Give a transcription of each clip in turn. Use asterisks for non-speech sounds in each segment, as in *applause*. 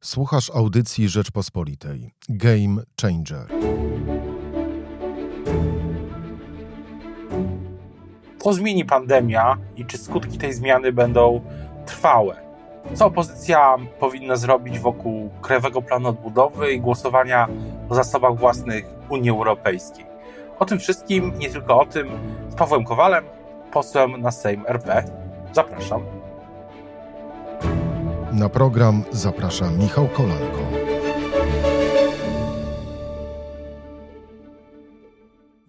Słuchasz audycji Rzeczpospolitej. Game Changer. Co zmieni pandemia i czy skutki tej zmiany będą trwałe? Co opozycja powinna zrobić wokół Krajowego Planu Odbudowy i głosowania o zasobach własnych Unii Europejskiej? O tym wszystkim, nie tylko o tym, z Pawłem Kowalem, posłem na Sejm RP. Zapraszam. Na program zaprasza Michał Kolanko.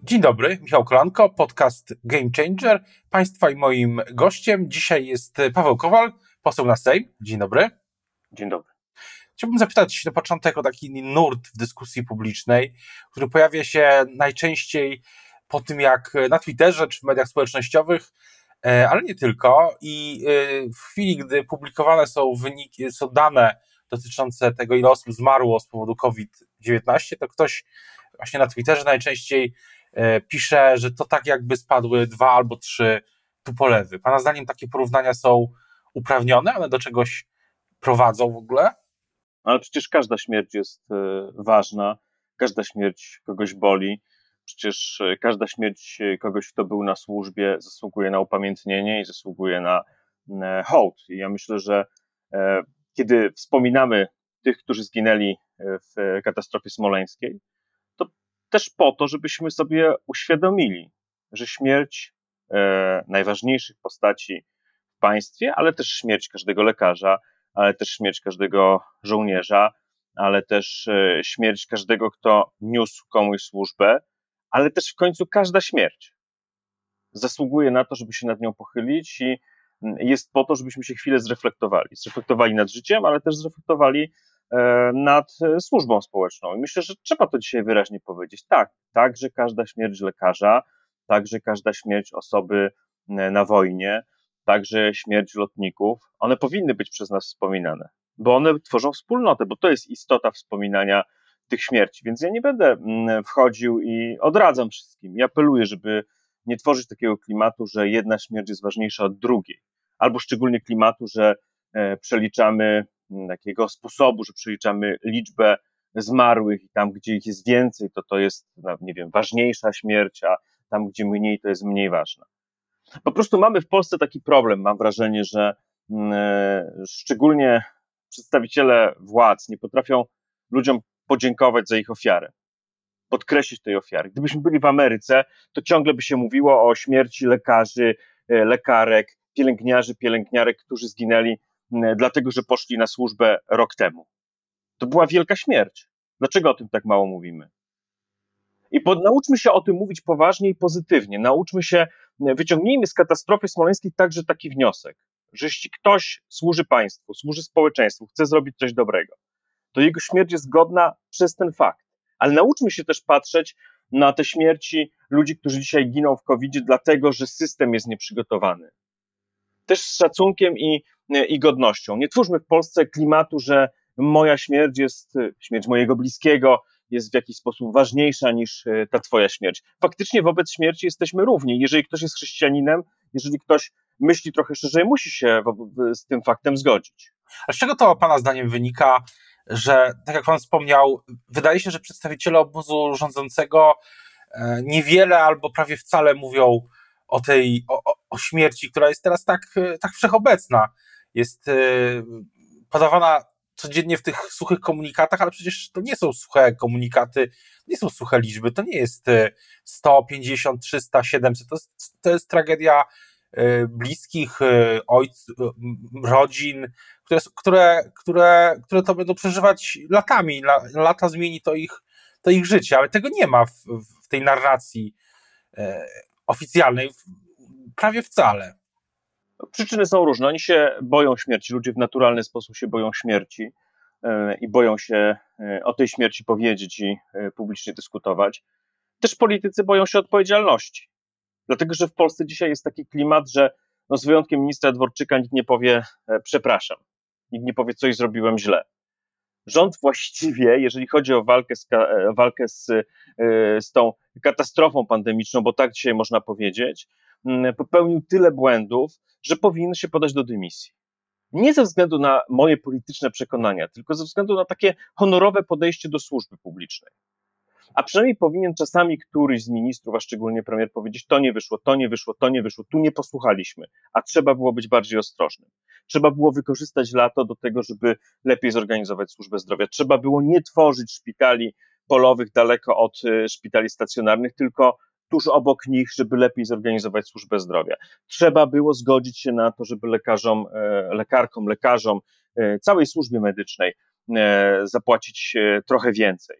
Dzień dobry, Michał Kolanko, podcast Game Changer. Państwa i moim gościem dzisiaj jest Paweł Kowal, poseł na Sejm. Dzień dobry. Dzień dobry. Chciałbym zapytać na początek o taki nurt w dyskusji publicznej, który pojawia się najczęściej po tym, jak na Twitterze czy w mediach społecznościowych ale nie tylko. I e, w chwili, gdy publikowane są wyniki, są dane dotyczące tego, ile osób zmarło z powodu COVID-19, to ktoś właśnie na Twitterze najczęściej e, pisze, że to tak jakby spadły dwa albo trzy tupolewy. Pana zdaniem takie porównania są uprawnione? One do czegoś prowadzą w ogóle? Ale przecież każda śmierć jest ważna, każda śmierć kogoś boli. Przecież e, każda śmierć e, kogoś, kto był na służbie, zasługuje na upamiętnienie i zasługuje na e, hołd. I ja myślę, że kiedy wspominamy tych, którzy zginęli w katastrofie smoleńskiej, to też po to, żebyśmy sobie uświadomili, że śmierć najważniejszych postaci w państwie, ale też śmierć każdego lekarza, ale też śmierć każdego żołnierza, ale też śmierć każdego, kto niósł komuś służbę, ale też w końcu każda śmierć zasługuje na to, żeby się nad nią pochylić i mm, jest po to, żebyśmy się chwilę zreflektowali. Zreflektowali nad życiem, ale też zreflektowali e, nad e, służbą społeczną. I myślę, że trzeba to dzisiaj wyraźnie powiedzieć. Tak, także każda śmierć lekarza, także każda śmierć osoby na wojnie, także śmierć lotników, one powinny być przez nas wspominane, bo one tworzą wspólnotę, bo to jest istota wspominania tych śmierci. Więc ja nie będę mm, wchodził i odradzam wszystkim. Ja apeluję, żeby nie tworzyć takiego klimatu, że jedna śmierć jest ważniejsza od drugiej, albo szczególnie klimatu, że e, przeliczamy mm, takiego sposobu, że przeliczamy liczbę zmarłych i tam, gdzie ich jest więcej, to to jest, no, nie wiem, ważniejsza śmierć, a tam, gdzie mniej, to jest mniej ważna. Po prostu mamy w Polsce taki problem, mam wrażenie, że mm, e, szczególnie przedstawiciele władz nie potrafią ludziom podziękować za ich ofiarę, podkreślić tej ofiary. Gdybyśmy byli w Ameryce, to ciągle by się mówiło o śmierci lekarzy, e, lekarek, pielęgniarzy, pielęgniarek, którzy zginęli dlatego, że poszli na służbę rok temu. To była wielka śmierć. Dlaczego o tym tak mało mówimy? I nauczmy się o tym mówić poważnie i pozytywnie. Nauczmy się, wyciągnijmy z katastrofy smoleńskiej także taki wniosek, że jeśli ktoś służy państwu, służy społeczeństwu, chce zrobić coś dobrego, to jego śmierć jest godna przez ten fakt. Ale nauczmy się też patrzeć na te śmierci ludzi, którzy dzisiaj giną w covid dlatego że system jest nieprzygotowany. Też z szacunkiem i, i godnością. Nie twórzmy w Polsce klimatu, że moja śmierć jest, śmierć mojego bliskiego jest w jakiś sposób ważniejsza niż e, ta twoja śmierć. Faktycznie wobec śmierci jesteśmy równi. Jeżeli ktoś jest chrześcijaninem, jeżeli ktoś myśli trochę szerzej, musi się z tym faktem zgodzić. A z czego to Pana zdaniem wynika, że, tak jak Pan wspomniał, wydaje się, że przedstawiciele obozu rządzącego e, niewiele albo prawie wcale mówią o tej, o, o śmierci, która jest teraz tak, e, tak wszechobecna. Jest e, podawana codziennie w tych suchych komunikatach, ale przecież to nie są suche komunikaty, nie są suche liczby, to nie jest 150, 300, 700, to jest, to jest tragedia bliskich, ojc, rodzin, które, które, które, które to będą przeżywać latami. Lata zmieni to ich, to ich życie, ale tego nie ma w, w tej narracji e, oficjalnej prawie wcale. Przyczyny są różne. Oni się boją śmierci. Ludzie w naturalny sposób się boją śmierci e, i boją się e, o tej śmierci powiedzieć i e, publicznie dyskutować. Też politycy boją się odpowiedzialności. Dlatego, że w Polsce dzisiaj jest taki klimat, że no z wyjątkiem ministra Dworczyka nikt nie powie przepraszam nikt nie powie, coś zrobiłem źle. Rząd właściwie, jeżeli chodzi o walkę z, e, walkę z, e, z tą katastrofą pandemiczną, bo tak dzisiaj można powiedzieć, mm, popełnił tyle błędów, że powinien się podać do dymisji. Nie ze względu na moje polityczne przekonania, tylko ze względu na takie honorowe podejście do służby publicznej. A przynajmniej powinien czasami któryś z ministrów, a szczególnie premier, powiedzieć: To nie wyszło, to nie wyszło, to nie wyszło, tu nie posłuchaliśmy, a trzeba było być bardziej ostrożnym. Trzeba było wykorzystać lato do tego, żeby lepiej zorganizować służbę zdrowia. Trzeba było nie tworzyć szpitali polowych daleko od y, szpitali stacjonarnych, tylko tuż obok nich, żeby lepiej zorganizować służbę zdrowia. Trzeba było zgodzić się na to, żeby lekarzom, e, lekarkom, lekarzom, e, całej służbie medycznej e, zapłacić trochę więcej,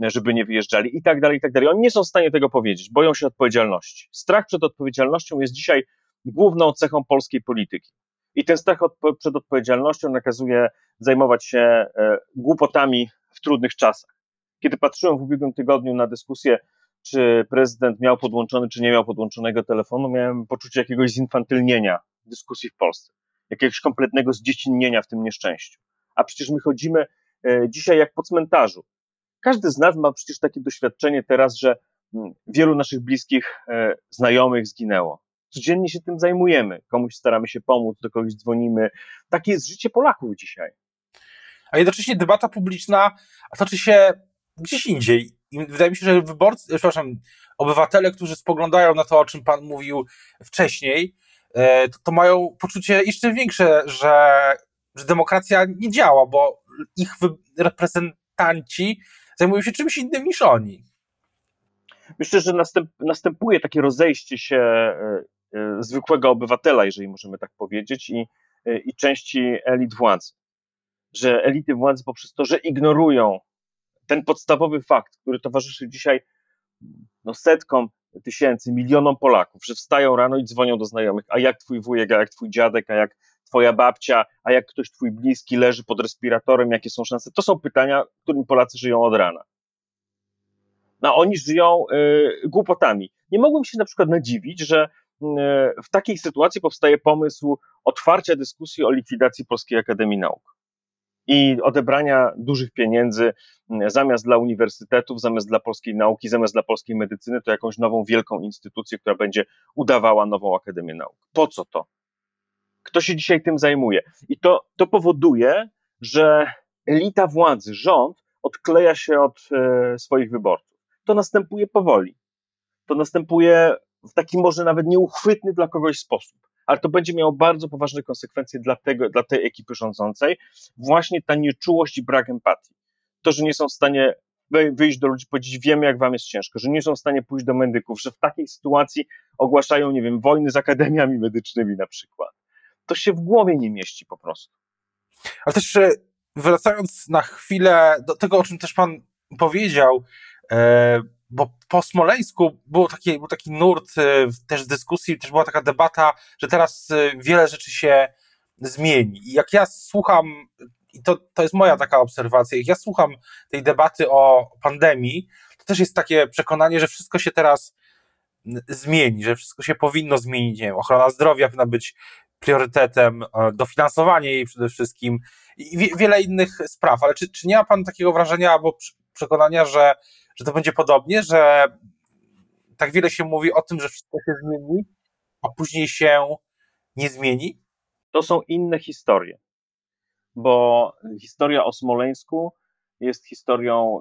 żeby nie wyjeżdżali i tak dalej, i tak dalej. Oni nie są w stanie tego powiedzieć, boją się odpowiedzialności. Strach przed odpowiedzialnością jest dzisiaj główną cechą polskiej polityki. I ten strach od, przed odpowiedzialnością nakazuje zajmować się głupotami w trudnych czasach. Kiedy patrzyłem w ubiegłym tygodniu na dyskusję czy prezydent miał podłączony, czy nie miał podłączonego telefonu, miałem poczucie jakiegoś zinfantylnienia dyskusji w Polsce, jakiegoś kompletnego zdziecinnienia w tym nieszczęściu. A przecież my chodzimy e, dzisiaj jak po cmentarzu. Każdy z nas ma przecież takie doświadczenie teraz, że mm, wielu naszych bliskich e, znajomych zginęło. Codziennie się tym zajmujemy. Komuś staramy się pomóc, do kogoś dzwonimy. Takie jest życie Polaków dzisiaj. A jednocześnie debata publiczna toczy się gdzieś indziej. I wydaje mi się, że wyborcy, przepraszam, obywatele, którzy spoglądają na to, o czym Pan mówił wcześniej, e, to, to mają poczucie jeszcze większe, że, że demokracja nie działa, bo ich reprezentanci zajmują się czymś innym niż oni. Myślę, że następ, następuje takie rozejście się e, e, zwykłego obywatela, jeżeli możemy tak powiedzieć, i, i części elit władzy. Że elity władzy poprzez to, że ignorują ten podstawowy fakt, który towarzyszy dzisiaj no, setkom tysięcy, milionom Polaków, że wstają rano i dzwonią do znajomych, a jak twój wujek, a jak twój dziadek, a jak twoja babcia, a jak ktoś twój bliski leży pod respiratorem, jakie są szanse? To są pytania, którymi Polacy żyją od rana. No, oni żyją y, głupotami. Nie mogłem się na przykład nadziwić, że y, w takiej sytuacji powstaje pomysł otwarcia dyskusji o likwidacji Polskiej Akademii Nauk i odebrania dużych pieniędzy mm, zamiast dla uniwersytetów, zamiast dla polskiej nauki, zamiast dla polskiej medycyny, to jakąś nową wielką instytucję, która będzie udawała nową Akademię Nauk. Po co to? Kto się dzisiaj tym zajmuje? I to, to powoduje, że elita władzy, rząd odkleja się od e, swoich wyborców. To następuje powoli. To następuje w taki może nawet nieuchwytny dla kogoś sposób ale to będzie miało bardzo poważne konsekwencje dla, tego, dla tej ekipy rządzącej. Właśnie ta nieczułość i brak empatii. To, że nie są w stanie wyjść do ludzi, powiedzieć, wiemy, jak wam jest ciężko, że nie są w stanie pójść do medyków, że w takiej sytuacji ogłaszają, nie wiem, wojny z akademiami medycznymi na przykład. To się w głowie nie mieści po prostu. Ale też wracając na chwilę do tego, o czym też pan powiedział, e, bo po Smoleńsku był taki, był taki nurt e, też dyskusji, też była taka debata, że teraz e, wiele rzeczy się zmieni. I jak ja słucham, i to, to jest moja taka obserwacja, jak ja słucham tej debaty o pandemii, to też jest takie przekonanie, że wszystko się teraz zmieni, że wszystko się powinno zmienić. Nie wiem, ochrona zdrowia powinna być priorytetem, e, dofinansowanie jej przede wszystkim i wiele innych spraw. Ale czy, czy nie ma Pan takiego wrażenia albo przekonania, że że to będzie podobnie, że tak wiele się mówi o tym, że wszystko się zmieni, a później się nie zmieni? To są inne historie, bo historia o Smoleńsku jest historią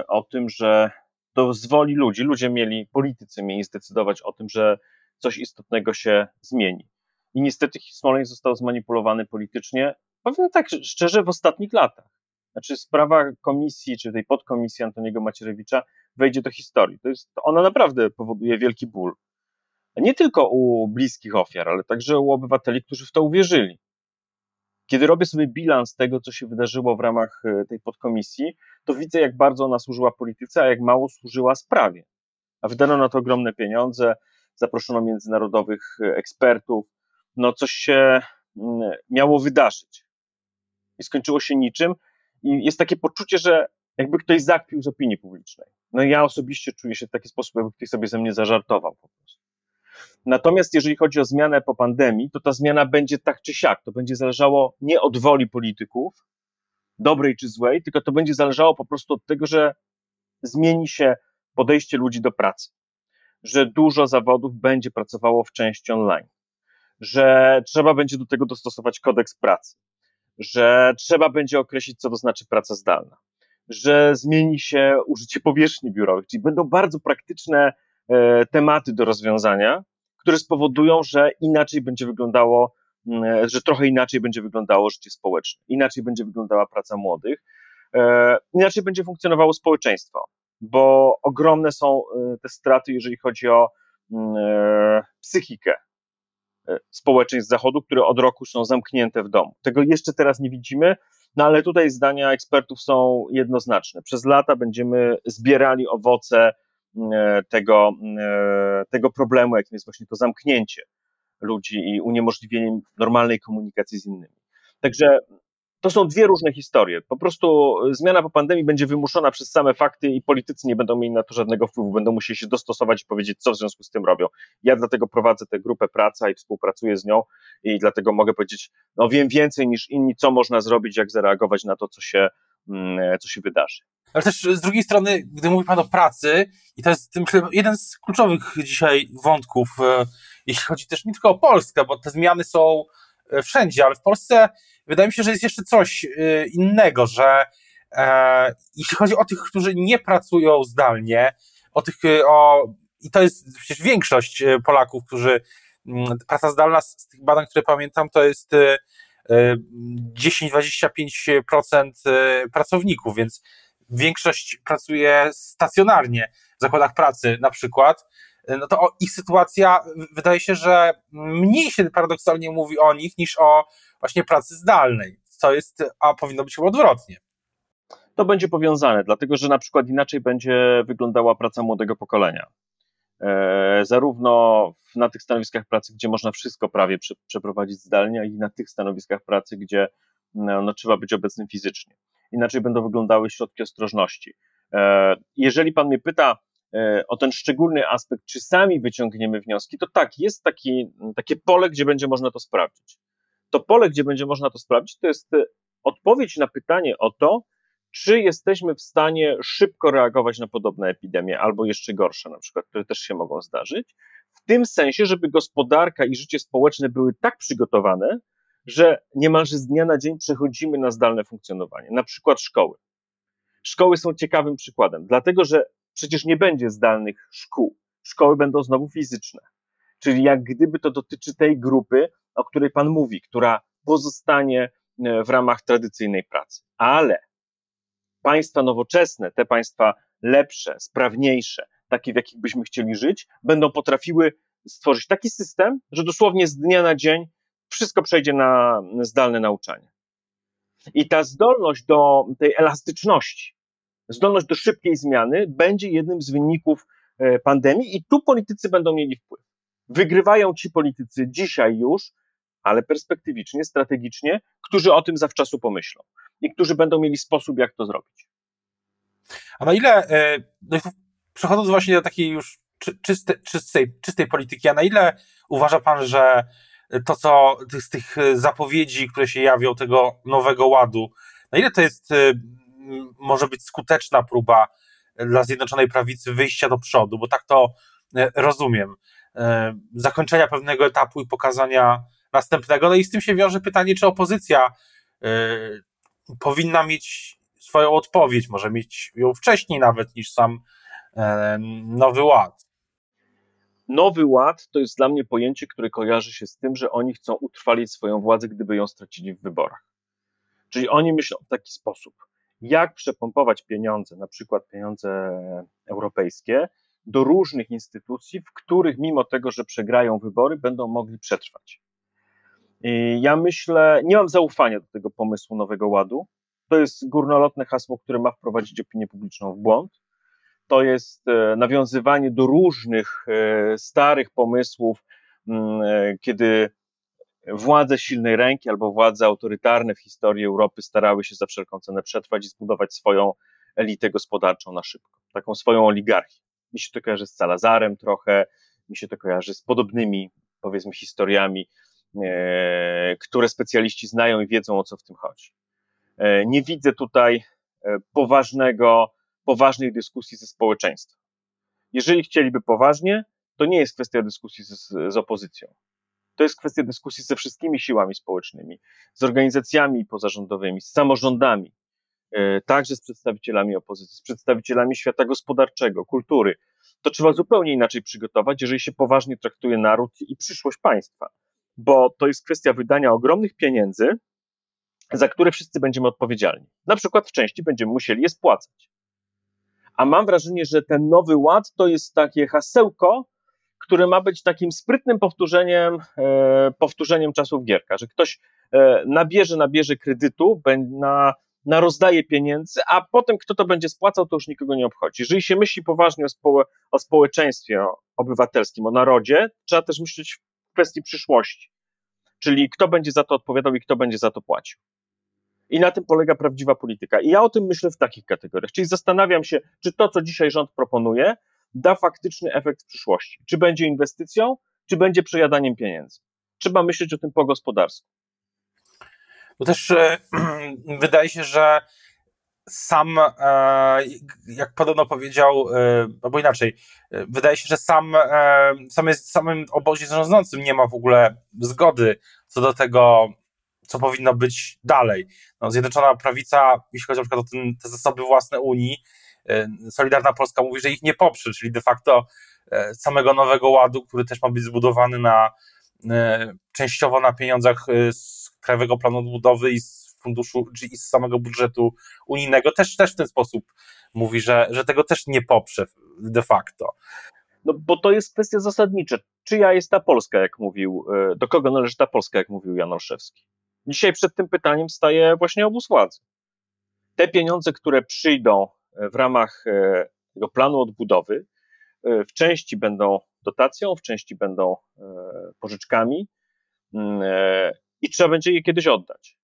y, o tym, że to z woli ludzi, ludzie mieli, politycy mieli zdecydować o tym, że coś istotnego się zmieni. I niestety Smoleńsk został zmanipulowany politycznie, powiem tak szczerze, w ostatnich latach. Znaczy sprawa komisji, czy tej podkomisji Antoniego Macierewicza wejdzie do historii. To jest, ona naprawdę powoduje wielki ból. Nie tylko u bliskich ofiar, ale także u obywateli, którzy w to uwierzyli. Kiedy robię sobie bilans tego, co się wydarzyło w ramach e, tej podkomisji, to widzę, jak bardzo ona służyła polityce, a jak mało służyła sprawie. A wydano na to ogromne pieniądze, zaproszono międzynarodowych e, ekspertów. No, coś się mm, miało wydarzyć. I skończyło się niczym, i jest takie poczucie, że jakby ktoś zakpił z opinii publicznej. No ja osobiście czuję się w taki sposób, jakby ktoś sobie ze mnie zażartował po prostu. Natomiast jeżeli chodzi o zmianę po pandemii, to ta zmiana będzie tak czy siak. To będzie zależało nie od woli polityków, dobrej czy złej, tylko to będzie zależało po prostu od tego, że zmieni się podejście ludzi do pracy, że dużo zawodów będzie pracowało w części online, że trzeba będzie do tego dostosować kodeks pracy, że trzeba będzie określić, co to znaczy praca zdalna, że zmieni się użycie powierzchni biurowych, czyli będą bardzo praktyczne e, tematy do rozwiązania, które spowodują, że inaczej będzie wyglądało, mm, że trochę inaczej będzie wyglądało życie społeczne, inaczej będzie wyglądała praca młodych, e, inaczej będzie funkcjonowało społeczeństwo, bo ogromne są e, te straty, jeżeli chodzi o mm, psychikę społeczeństw Zachodu, które od roku są zamknięte w domu. Tego jeszcze teraz nie widzimy, no ale tutaj zdania ekspertów są jednoznaczne. Przez lata będziemy zbierali owoce e, tego, e, tego problemu, jakim jest właśnie to zamknięcie ludzi i uniemożliwienie normalnej komunikacji z innymi. Także to są dwie różne historie. Po prostu zmiana po pandemii będzie wymuszona przez same fakty i politycy nie będą mieli na to żadnego wpływu, będą musieli się dostosować i powiedzieć, co w związku z tym robią. Ja dlatego prowadzę tę grupę praca i współpracuję z nią i dlatego mogę powiedzieć, no wiem więcej niż inni, co można zrobić, jak zareagować na to, co się, mm, co się wydarzy. Ale też z drugiej strony, gdy mówi Pan o pracy, i to jest myślę, jeden z kluczowych dzisiaj wątków, e, jeśli chodzi też nie tylko o Polskę, bo te zmiany są e, wszędzie, ale w Polsce wydaje mi się, że jest jeszcze coś e, innego, że e, jeśli chodzi o tych, którzy nie pracują zdalnie, o tych, o, i to jest przecież większość Polaków, którzy mm, praca zdalna z tych badań, które pamiętam, to jest 10-25% pracowników, więc większość pracuje stacjonarnie w zakładach pracy na przykład, no to ich sytuacja wydaje się, że mniej się paradoksalnie mówi o nich niż o właśnie pracy zdalnej, co jest, a powinno być odwrotnie. To będzie powiązane, dlatego że na przykład inaczej będzie wyglądała praca młodego pokolenia. E, zarówno na tych stanowiskach pracy, gdzie można wszystko prawie prze, przeprowadzić zdalnie, jak i na tych stanowiskach pracy, gdzie no, no, trzeba być obecnym fizycznie. Inaczej będą wyglądały środki ostrożności. E, jeżeli pan mnie pyta, o ten szczególny aspekt, czy sami wyciągniemy wnioski, to tak, jest taki, takie pole, gdzie będzie można to sprawdzić. To pole, gdzie będzie można to sprawdzić, to jest e, odpowiedź na pytanie o to, czy jesteśmy w stanie szybko reagować na podobne epidemie, albo jeszcze gorsze, na przykład, które też się mogą zdarzyć, w tym sensie, żeby gospodarka i życie społeczne były tak przygotowane, że niemalże z dnia na dzień przechodzimy na zdalne funkcjonowanie, na przykład szkoły. Szkoły są ciekawym przykładem, dlatego że przecież nie będzie zdalnych szkół. Szkoły będą znowu fizyczne. Czyli jak gdyby to dotyczy tej grupy, o której Pan mówi, która pozostanie e, w ramach tradycyjnej pracy. Ale państwa nowoczesne, te państwa lepsze, sprawniejsze, takie w jakich byśmy chcieli żyć, będą potrafiły stworzyć taki system, że dosłownie z dnia na dzień wszystko przejdzie na zdalne nauczanie. I ta zdolność do tej elastyczności, zdolność do szybkiej zmiany będzie jednym z wyników e, pandemii i tu politycy będą mieli wpływ. Wygrywają ci politycy dzisiaj już, ale perspektywicznie, strategicznie, którzy o tym zawczasu pomyślą i którzy będą mieli sposób, jak to zrobić. A na ile, e, no przechodząc właśnie do takiej już czyste, czystej, czystej polityki, a na ile uważa pan, że to, co z tych zapowiedzi, które się jawią, tego nowego ładu, na ile to jest e, może być skuteczna próba dla Zjednoczonej Prawicy wyjścia do przodu, bo tak to e, rozumiem. E, zakończenia pewnego etapu i pokazania następnego. No i z tym się wiąże pytanie, czy opozycja e, powinna mieć swoją odpowiedź, może mieć ją wcześniej nawet niż sam Nowy Ład. Nowy Ład to jest dla mnie pojęcie, które kojarzy się z tym, że oni chcą utrwalić swoją władzę, gdyby ją stracili w wyborach. Czyli oni myślą w taki sposób jak przepompować pieniądze, na przykład pieniądze europejskie, do różnych instytucji, w których mimo tego, że przegrają wybory, będą mogli przetrwać. I ja myślę, nie mam zaufania do tego pomysłu Nowego Ładu. To jest górnolotne hasło, które ma wprowadzić opinię publiczną w błąd. To jest e, nawiązywanie do różnych e, starych pomysłów, mm, e, kiedy władze silnej ręki albo władze autorytarne w historii Europy starały się za wszelką cenę przetrwać i zbudować swoją elitę gospodarczą na szybko, taką swoją oligarchię. Mi się to kojarzy z Salazarem trochę, mi się to kojarzy z podobnymi, powiedzmy, historiami, e, które specjaliści znają i wiedzą, o co w tym chodzi. E, nie widzę tutaj e, poważnego, poważnej dyskusji ze społeczeństwem. Jeżeli chcieliby poważnie, to nie jest kwestia dyskusji z, z opozycją To jest kwestia dyskusji ze wszystkimi siłami społecznymi, z organizacjami pozarządowymi, z samorządami, e, także z przedstawicielami opozycji, z przedstawicielami świata gospodarczego, kultury. To trzeba zupełnie inaczej przygotować, jeżeli się poważnie traktuje naród i przyszłość państwa, bo to jest kwestia wydania ogromnych pieniędzy, za które wszyscy będziemy odpowiedzialni. Na przykład w części będziemy musieli je spłacać. A mam wrażenie, że ten nowy ład to jest takie hasełko, które ma być takim sprytnym powtórzeniem, e, powtórzeniem czasów Gierka, że ktoś e, nabierze, nabierze kredytu, na, na rozdaje pieniędzy, a potem kto to będzie spłacał, to już nikogo nie obchodzi. Jeżeli się myśli poważnie o, o społeczeństwie obywatelskim, o narodzie, trzeba też myśleć w kwestii przyszłości. Czyli kto będzie za to odpowiadał i kto będzie za to płacił. I na tym polega prawdziwa polityka. I ja o tym myślę w takich kategoriach. Czyli zastanawiam się, czy to, co dzisiaj rząd proponuje, da faktyczny efekt w przyszłości. Czy będzie inwestycją, czy będzie przejadaniem pieniędzy. Trzeba myśleć o tym po gospodarsku. Bo też e, *clears throat* wydaje się, że sam, e, jak podobno powiedział, e, albo inaczej, wydaje się, że sam, sam jest, samym obozie rządzącym nie ma w ogóle zgody co do tego, co powinno być dalej. No, Zjednoczona Prawica, jeśli chodzi na przykład o ten, te zasoby własne Unii, Solidarna Polska mówi, że ich nie poprze, czyli de facto e, samego Nowego Ładu, który też ma być zbudowany na e, częściowo na pieniądzach z Krajowego Planu Odbudowy i z funduszu, i z samego budżetu unijnego, też, też w ten sposób mówi, że, że tego też nie poprze de facto. No bo to jest kwestia zasadnicza. Czyja jest ta Polska, jak mówił, do kogo należy ta Polska, jak mówił Jan Olszewski? Dzisiaj przed tym pytaniem staje właśnie obóz władzy. Te pieniądze, które przyjdą e, w ramach e, tego planu odbudowy, e, w części będą dotacją, w części będą pożyczkami mm, i trzeba będzie je kiedyś oddać.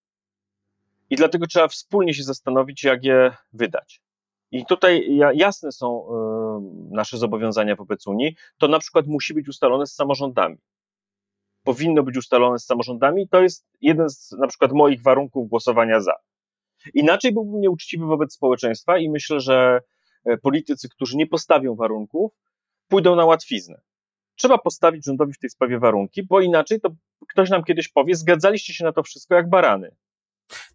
I dlatego trzeba wspólnie się zastanowić, jak je wydać. I tutaj jasne są nasze zobowiązania wobec Unii. To na przykład musi być ustalone z samorządami powinno być ustalone z samorządami. To jest jeden z na przykład moich warunków głosowania za. Inaczej byłbym nieuczciwy wobec społeczeństwa i myślę, że e, politycy, którzy nie postawią warunków, pójdą na łatwiznę. Trzeba postawić rządowi w tej sprawie warunki, bo inaczej to ktoś nam kiedyś powie, zgadzaliście się na to wszystko jak barany.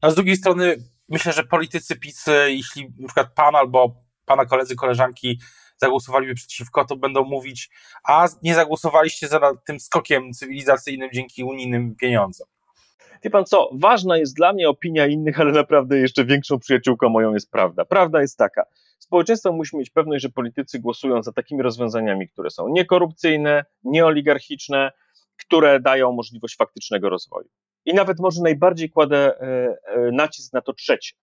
A z drugiej strony myślę, że politycy PiS, jeśli na przykład pan albo pana koledzy, koleżanki zagłosowaliby przeciwko, to będą mówić, a nie zagłosowaliście za tym skokiem cywilizacyjnym dzięki unijnym pieniądzom. Wie pan co, ważna jest dla mnie opinia innych, ale naprawdę jeszcze większą przyjaciółką moją jest prawda. Prawda jest taka, społeczeństwo musi mieć pewność, że politycy głosują za takimi rozwiązaniami, które są niekorupcyjne, nieoligarchiczne, które dają możliwość faktycznego rozwoju. I nawet może najbardziej kładę e, e, nacisk na to trzecie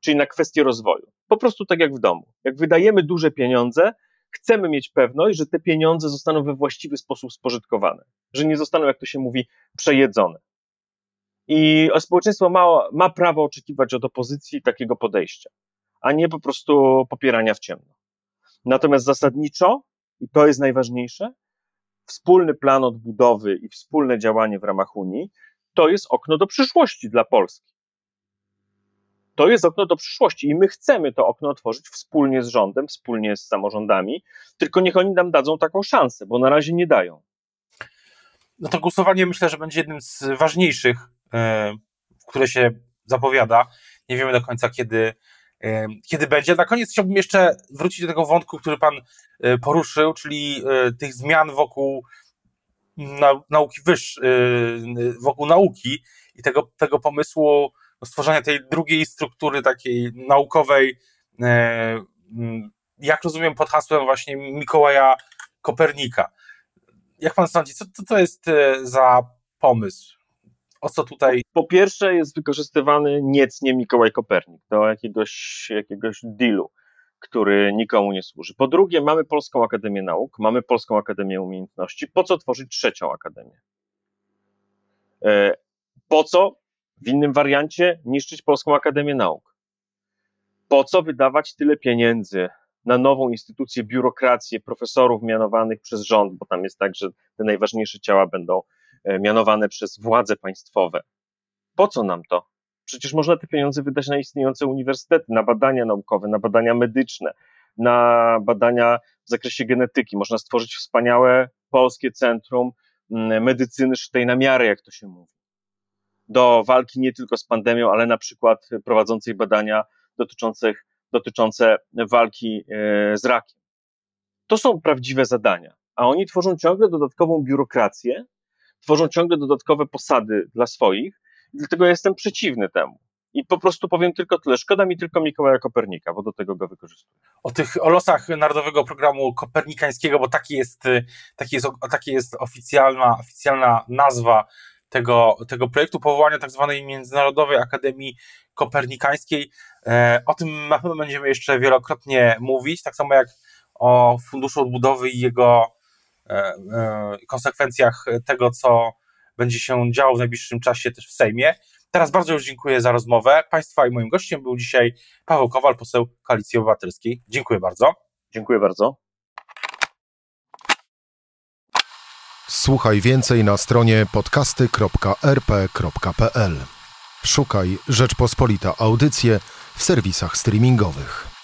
czyli na kwestię rozwoju. Po prostu tak jak w domu. Jak wydajemy duże pieniądze, chcemy mieć pewność, że te pieniądze zostaną we właściwy sposób spożytkowane, że nie zostaną, jak to się mówi, przejedzone. I społeczeństwo ma, ma prawo oczekiwać od opozycji takiego podejścia, a nie po prostu popierania w ciemno. Natomiast zasadniczo, i to jest najważniejsze, wspólny plan odbudowy i wspólne działanie w ramach Unii to jest okno do przyszłości dla Polski to jest okno do przyszłości i my chcemy to okno otworzyć wspólnie z rządem, wspólnie z samorządami, tylko niech oni nam dadzą taką szansę, bo na razie nie dają. No to głosowanie myślę, że będzie jednym z ważniejszych, które się zapowiada. Nie wiemy do końca, kiedy, e, kiedy będzie. Na koniec chciałbym jeszcze wrócić do tego wątku, który Pan e, poruszył, czyli tych zmian wokół nauki wyższej, wokół nauki i tego, tego pomysłu stworzenia tej drugiej struktury takiej naukowej, e, jak rozumiem, pod hasłem właśnie Mikołaja Kopernika. Jak pan sądzi, co to, jest e, za pomysł? O co tutaj? Po pierwsze, jest wykorzystywany niecnie Mikołaj Kopernik do jakiegoś, jakiegoś dealu, który nikomu nie służy. Po drugie, mamy Polską Akademię Nauk, mamy Polską Akademię Umiejętności. Po co tworzyć trzecią akademię? E, po co w innym wariancie niszczyć Polską Akademię Nauk. Po co wydawać tyle pieniędzy na nową instytucję, biurokrację profesorów mianowanych przez rząd, bo tam jest tak, że te najważniejsze ciała będą mianowane przez władze państwowe. Po co nam to? Przecież można te pieniądze wydać na istniejące uniwersytety, na badania naukowe, na badania medyczne, na badania w zakresie genetyki. Można stworzyć wspaniałe polskie centrum mm, medycyny szytej na miarę, jak to się mówi. Do walki nie tylko z pandemią, ale na przykład prowadzącej badania dotyczące, dotyczące walki e, z rakiem. To są prawdziwe zadania, a oni tworzą ciągle dodatkową biurokrację, tworzą ciągle dodatkowe posady dla swoich, dlatego ja jestem przeciwny temu. I po prostu powiem tylko tyle. Szkoda mi tylko Mikołaja Kopernika, bo do tego go wykorzystuję. O tych o losach Narodowego Programu Kopernikańskiego, bo taki jest, taki jest, taki jest oficjalna, oficjalna nazwa tego, tego projektu powołania tak zwanej Międzynarodowej Akademii Kopernikańskiej. E, o tym na pewno będziemy jeszcze wielokrotnie mówić, tak samo jak o Funduszu Odbudowy i jego konsekwencjach tego, co będzie się działo w najbliższym czasie też w Sejmie. Teraz bardzo już dziękuję za rozmowę. Państwa i moim gościem był dzisiaj Paweł Kowal, poseł Koalicji Obywatelskiej. Dziękuję bardzo. Dziękuję bardzo. Słuchaj więcej na stronie podcasty.rp.pl. Szukaj Rzeczpospolita Audycje w serwisach streamingowych.